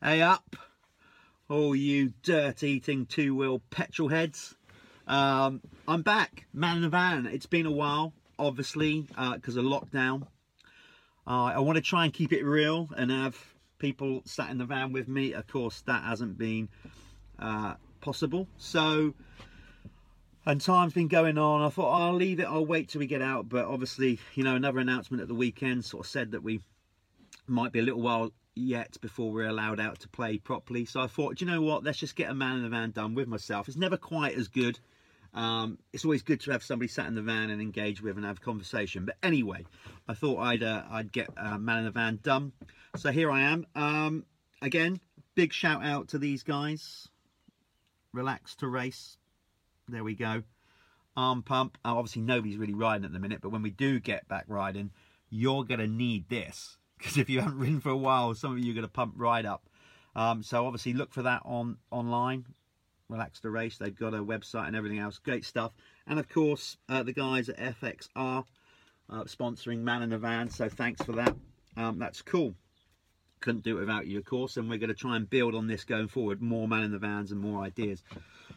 Hey up, all you dirt-eating two-wheel petrol heads. Um, I'm back, man in the van. It's been a while, obviously, because uh, of lockdown. Uh, I want to try and keep it real and have people sat in the van with me. Of course, that hasn't been uh, possible. So, and time's been going on. I thought I'll leave it. I'll wait till we get out. But obviously, you know, another announcement at the weekend sort of said that we might be a little while yet before we're allowed out to play properly. So I thought, do you know what? Let's just get a man in the van done with myself. It's never quite as good. Um, it's always good to have somebody sat in the van and engage with and have conversation. But anyway, I thought I'd uh, I'd get a man in the van done. So here I am. Um, again, big shout out to these guys. Relax to race. There we go. Arm pump. Obviously, nobody's really riding at the minute, but when we do get back riding, you're going to need this because if you haven't ridden for a while, some of you are going to pump right up. Um, so obviously look for that on online. Relax the Race. They've got a website and everything else. Great stuff. And of course, uh, the guys at FXR uh, sponsoring Man in the Van. So thanks for that. Um, that's cool. Couldn't do it without you, of course. And we're going to try and build on this going forward. More Man in the Vans and more ideas.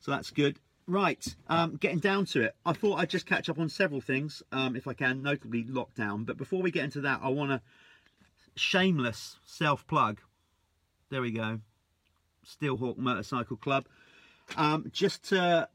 So that's good. Right, um, getting down to it. I thought I'd just catch up on several things, um, if I can, notably lockdown. But before we get into that, I want to shameless self plug. There we go. Steelhawk Motorcycle Club. Um, just to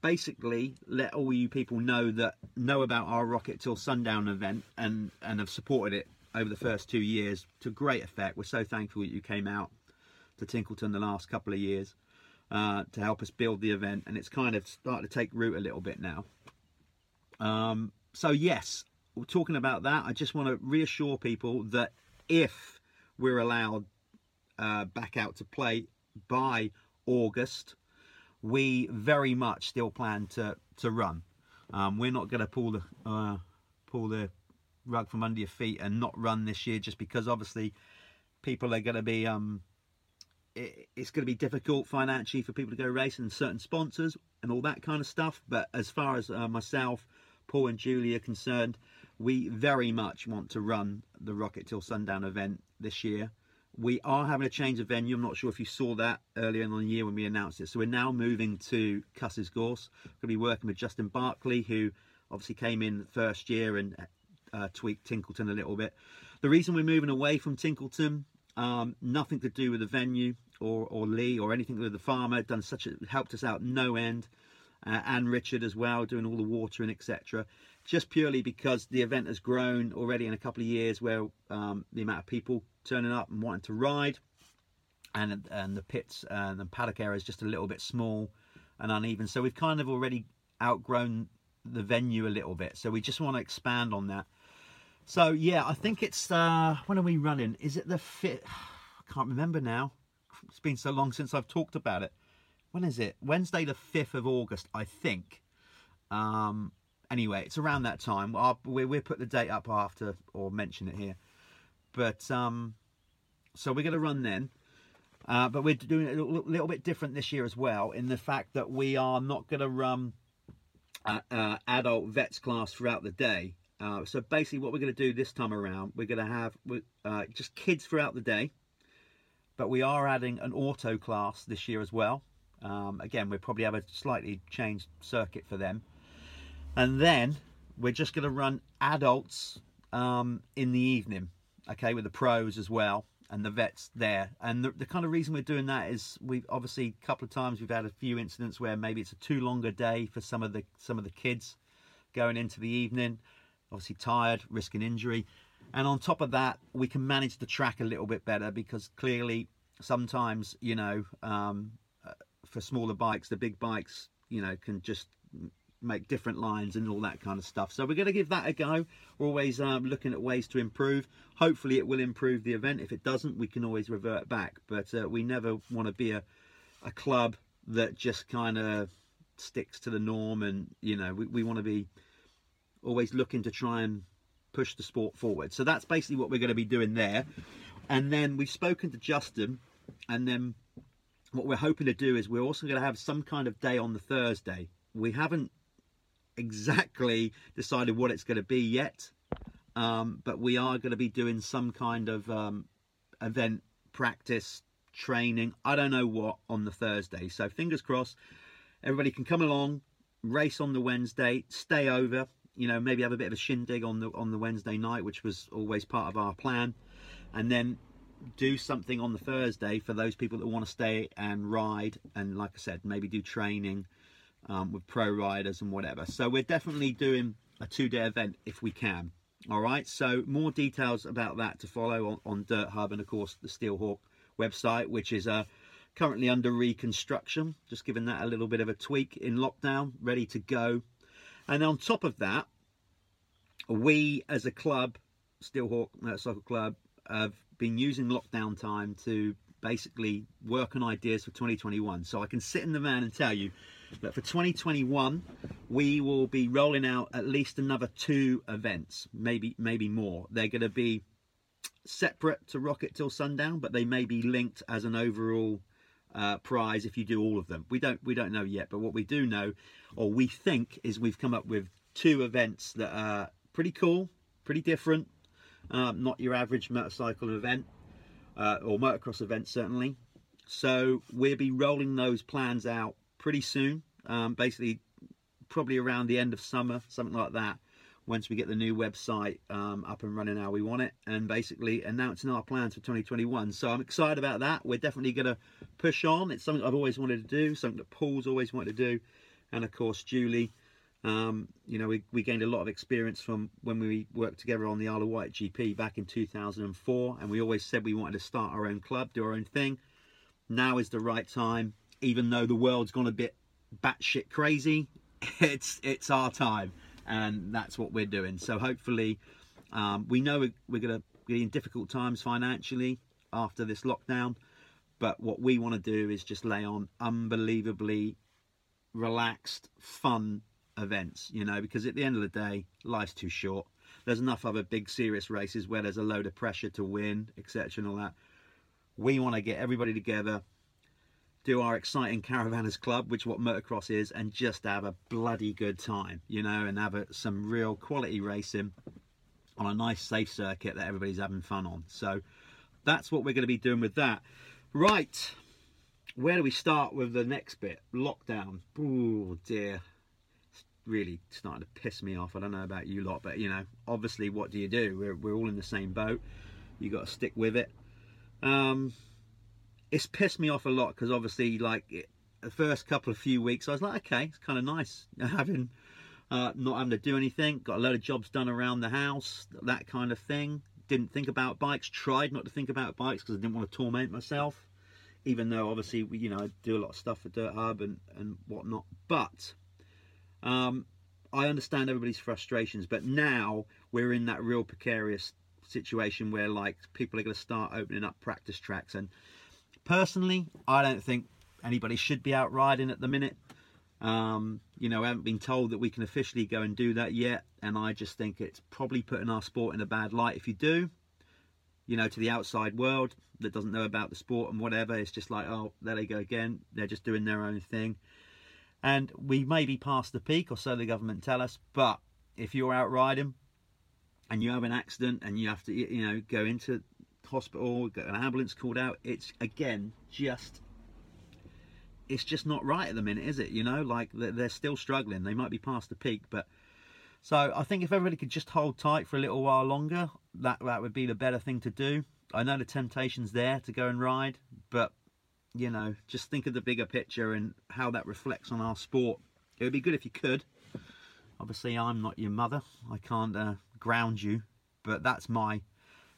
basically let all you people know that know about our Rocket Till Sundown event and and have supported it over the first two years to great effect. We're so thankful that you came out to Tinkleton the last couple of years uh, to help us build the event, and it's kind of starting to take root a little bit now. Um, so yes, talking about that. I just want to reassure people that if we're allowed uh, back out to play by August, we very much still plan to to run. Um, we're not going to pull the uh, pull the rug from under your feet and not run this year just because obviously people are going to be um, it, it's going to be difficult financially for people to go racing and certain sponsors and all that kind of stuff. But as far as uh, myself, Paul and Julie are concerned, we very much want to run the Rocket Till Sundown event this year. We are having a change of venue. I'm not sure if you saw that earlier in the year when we announced it. So we're now moving to Cusses Gorse. We're going to be working with Justin Barkley, who obviously came in first year and uh, tweaked Tinkleton a little bit. The reason we're moving away from Tinkleton, um, nothing to do with the venue or, or Lee or anything with the farmer. Done such a helped us out no end. Uh, and Richard as well, doing all the watering, etc just purely because the event has grown already in a couple of years where um, the amount of people turning up and wanting to ride and and the pits and the paddock area is just a little bit small and uneven. So we've kind of already outgrown the venue a little bit. So we just want to expand on that. So yeah i think it's uh when are we running? Is it the fit? i can't remember now. It's been so long since i've talked about it when is it wednesday the 5th of august i think um anyway, it's around that time. I'll, we we'll put the date up after or mention it here. But um, so we're going to run then. Uh, but we're doing it a little, bit different this year as well in the fact that we are not going to run adult vets class throughout the day. Uh, so basically, what we're going to do this time around, we're going to have uh, just kids throughout the day. But we are adding an auto class this year as well. Um, again, we'll probably have a slightly changed circuit for them. And then we're just going to run adults um, in the evening okay with the pros as well and the vets there. And the, the, kind of reason we're doing that is we've obviously a couple of times we've had a few incidents where maybe it's a too long a day for some of the some of the kids going into the evening obviously tired risking injury. And on top of that we can manage the track a little bit better because clearly sometimes you know um, for smaller bikes the big bikes you know can just make different lines and all that kind of stuff. So we're going to give that a go. We're always um, looking at ways to improve. Hopefully it will improve the event. If it doesn't, we can always revert back. But uh, we never want to be a, a club that just kind of sticks to the norm and, you know, we, we want to be always looking to try and push the sport forward. So that's basically what we're going to be doing there. And then we've spoken to Justin and then what we're hoping to do is we're also going to have some kind of day on the Thursday. We haven't exactly decided what it's going to be yet, um, but we are going to be doing some kind of um, event practice training, I don't know what on the Thursday. So fingers crossed, everybody can come along, race on the Wednesday, stay over, you know, maybe have a bit of a shindig on the on the Wednesday night, which was always part of our plan, and then do something on the Thursday for those people that want to stay and ride, and like I said, maybe do training um, with pro riders and whatever. So we're definitely doing a two-day event if we can. All right. So more details about that to follow on, on Dirt Hub and of course the Steelhawk website, which is uh, currently under reconstruction. Just giving that a little bit of a tweak in lockdown, ready to go. And on top of that, we as a club, Steelhawk Motorcycle Club, have been using lockdown time to basically work on ideas for 2021. So I can sit in the van and tell you that for 2021 we will be rolling out at least another two events, maybe maybe more. They're going to be separate to Rocket Till Sundown, but they may be linked as an overall uh, prize if you do all of them. We don't we don't know yet, but what we do know, or we think, is we've come up with two events that are pretty cool, pretty different, um, not your average motorcycle event uh, or motocross event certainly. So we'll be rolling those plans out pretty soon, um, basically probably around the end of summer, something like that once we get the new website um, up and running how we want it and basically announcing our plans for 2021 so i'm excited about that. We're definitely going to push on. It's something i've always wanted to do something that paul's always wanted to do and of course julie um, you know we, we gained a lot of experience from when we worked together on the isle of wight gp back in 2004 and we always said we wanted to start our own club do our own thing now is the right time even though the world's gone a bit batshit crazy it's it's our time and that's what we're doing. So hopefully, um, we know we're, we're going to be in difficult times financially after this lockdown, but what we want to do is just lay on unbelievably relaxed, fun events, you know, because at the end of the day, life's too short. There's enough other big serious races where there's a load of pressure to win, etc., and all that. We want to get everybody together, do our exciting caravanners club which is what motocross is and just have a bloody good time you know and have a, some real quality racing on a nice safe circuit that everybody's having fun on so that's what we're going to be doing with that right where do we start with the next bit lockdown oh dear really starting to piss me off i don't know about you lot but you know obviously what do you do we're, we're all in the same boat you got to stick with it um it's pissed me off a lot because obviously, like it, the first couple of few weeks, I was like, okay, it's kind of nice having uh, not having to do anything. Got a load of jobs done around the house, that kind of thing. Didn't think about bikes. Tried not to think about bikes because I didn't want to torment myself. Even though obviously, you know, I do a lot of stuff for Dirt Hub and and whatnot. But um, I understand everybody's frustrations. But now we're in that real precarious situation where like people are going to start opening up practice tracks and Personally, I don't think anybody should be out riding at the minute. Um, you know, I haven't been told that we can officially go and do that yet, and I just think it's probably putting our sport in a bad light if you do. You know, to the outside world that doesn't know about the sport and whatever, it's just like, oh, there they go again. They're just doing their own thing. And we may be past the peak, or so the government tell us. But if you're out riding and you have an accident and you have to, you know, go into hospital, get an ambulance called out. It's again just it's just not right at the minute, is it? You know, like they're still struggling. They might be past the peak, but so I think if everybody could just hold tight for a little while longer, that that would be the better thing to do. I know the temptation's there to go and ride, but you know, just think of the bigger picture and how that reflects on our sport. It would be good if you could. Obviously, I'm not your mother. I can't uh, ground you, but that's my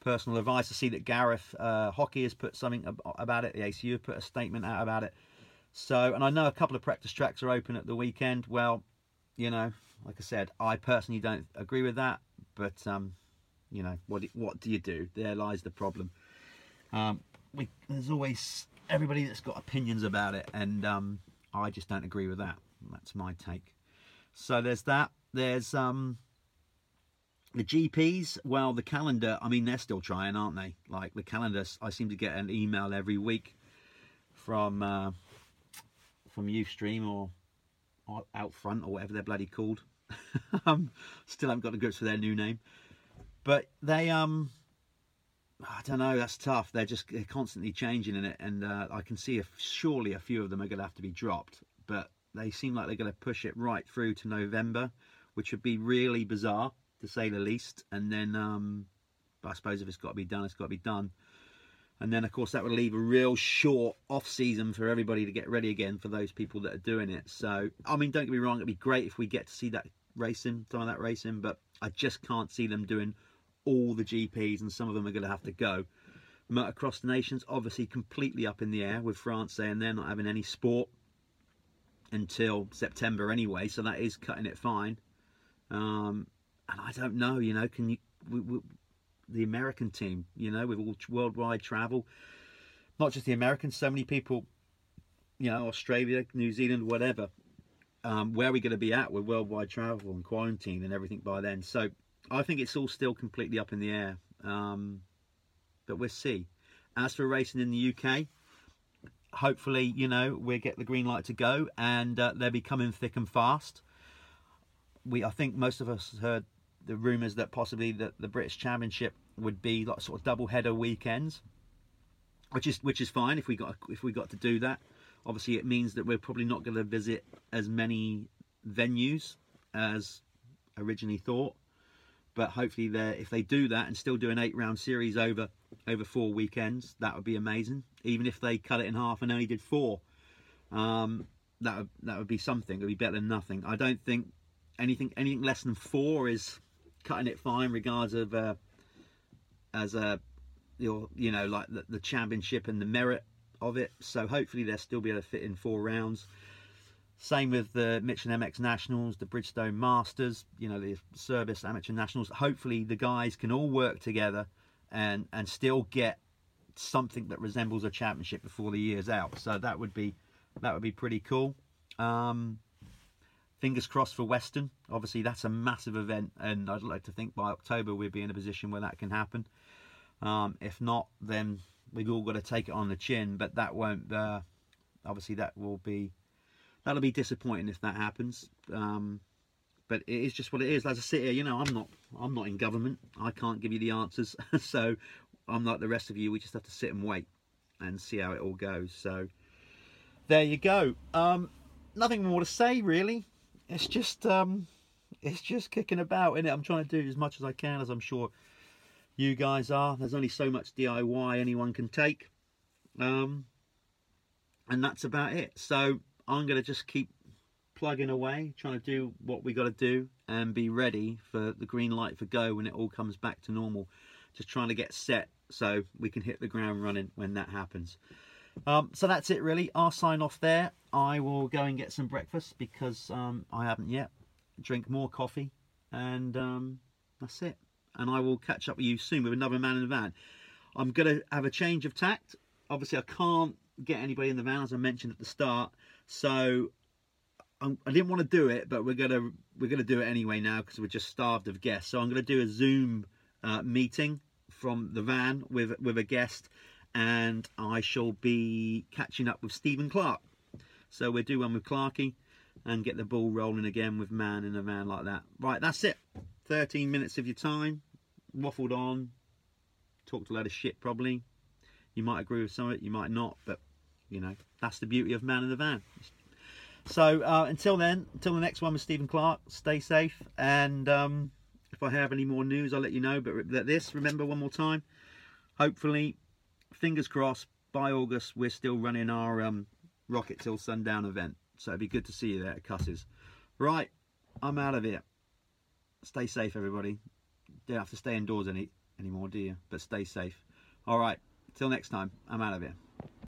personal advice. I see that Gareth uh, Hockey has put something about it. The ACU have put a statement out about it. So, and I know a couple of practice tracks are open at the weekend. Well, you know, like I said, I personally don't agree with that. But um, you know, what what do you do? There lies the problem. Um, we, there's always everybody that's got opinions about it, and um, I just don't agree with that. That's my take. So there's that. There's um, the GPs, well, the calendar, I mean, they're still trying, aren't they? Like the calendar, I seem to get an email every week from uh, from Youthstream or, or Outfront or whatever they're bloody called. um, still haven't got the grips for their new name, but they um I don't know. That's tough. They're just they're constantly changing in it, and uh, I can see if surely a few of them are going to have to be dropped. But they seem like they're going to push it right through to November, which would be really bizarre to say the least. And then, um, I suppose if it's got to be done, it's got to be done. And then, of course, that would leave a real short off season for everybody to get ready again for those people that are doing it. So, I mean, don't get me wrong, it'd be great if we get to see that racing, some of that racing, but I just can't see them doing all the GPs, and some of them are going to have to go. Across the nations, obviously, completely up in the air with France saying they're not having any sport until September anyway, so that is cutting it fine. Um, and I don't know, you know, can you we, we, the American team, you know, with all worldwide travel, not just the Americans, so many people, you know, Australia, New Zealand, whatever. Um, where are we going to be at with worldwide travel and quarantine and everything by then? So I think it's all still completely up in the air. Um, but we'll see. As for racing in the UK, hopefully, you know, we'll get the green light to go and uh, they'll be coming thick and fast. We, I think most of us heard the rumours that possibly that the British Championship would be like sort of double header weekends, which is which is fine if we got if we got to do that. Obviously, it means that we're probably not going to visit as many venues as originally thought but hopefully if they do that and still do an eight round series over over four weekends that would be amazing. Even if they cut it in half and only did four um, that would, that would be something. It would be better than nothing. I don't think anything anything less than four is cutting it fine regards of uh, as a your you know like the, the championship and the merit of it. So hopefully they'll still be able to fit in four rounds same with the Michelin MX Nationals, the Bridgestone Masters, you know, the Service Amateur Nationals. Hopefully, the guys can all work together and and still get something that resembles a championship before the year's out. So that would be that would be pretty cool. Um, fingers crossed for Weston. Obviously, that's a massive event, and I'd like to think by October we'd be in a position where that can happen. Um, if not, then we've all got to take it on the chin. But that won't. Uh, obviously, that will be that'll be disappointing if that happens. Um, but it is just what it is. As I sit here, you know, I'm not I'm not in government. I can't give you the answers. so I'm like the rest of you. We just have to sit and wait and see how it all goes. So there you go. Um, nothing more to say really. It's just um, it's just kicking about in it. I'm trying to do as much as I can, as I'm sure you guys are. There's only so much DIY anyone can take, um, and that's about it. So I'm going to just keep plugging away, trying to do what we got to do and be ready for the green light for go when it all comes back to normal. Just trying to get set so we can hit the ground running when that happens. Um, so that's it really. I'll sign off there. I will go and get some breakfast because um, I haven't yet. Drink more coffee and um, that's it. And I will catch up with you soon with another man in the van. I'm going to have a change of tact. Obviously, I can't get anybody in the van as I mentioned at the start so I'm, I did not want to do it, but we're gonna we're gonna do it anyway now because we're just starved of guests. So I'm gonna do a Zoom uh, meeting from the van with with a guest, and I shall be catching up with Stephen Clark. So we'll do one with Clarky and get the ball rolling again with man in a van like that. Right, that's it. 13 minutes of your time, waffled on, talked a lot of shit probably. You might agree with some of it, you might not, but you know, that's the beauty of Man in the Van. So uh, until then, until the next one with Stephen Clark, stay safe. And um, if I have any more news, I'll let you know. But this, remember one more time, hopefully, fingers crossed, by August, we're still running our um, Rocket Till Sundown event. So it'd be good to see you there at Cusses. Right, I'm out of here. Stay safe, everybody. Don't have to stay indoors any anymore, do you? But stay safe. All right, till next time, I'm out of here.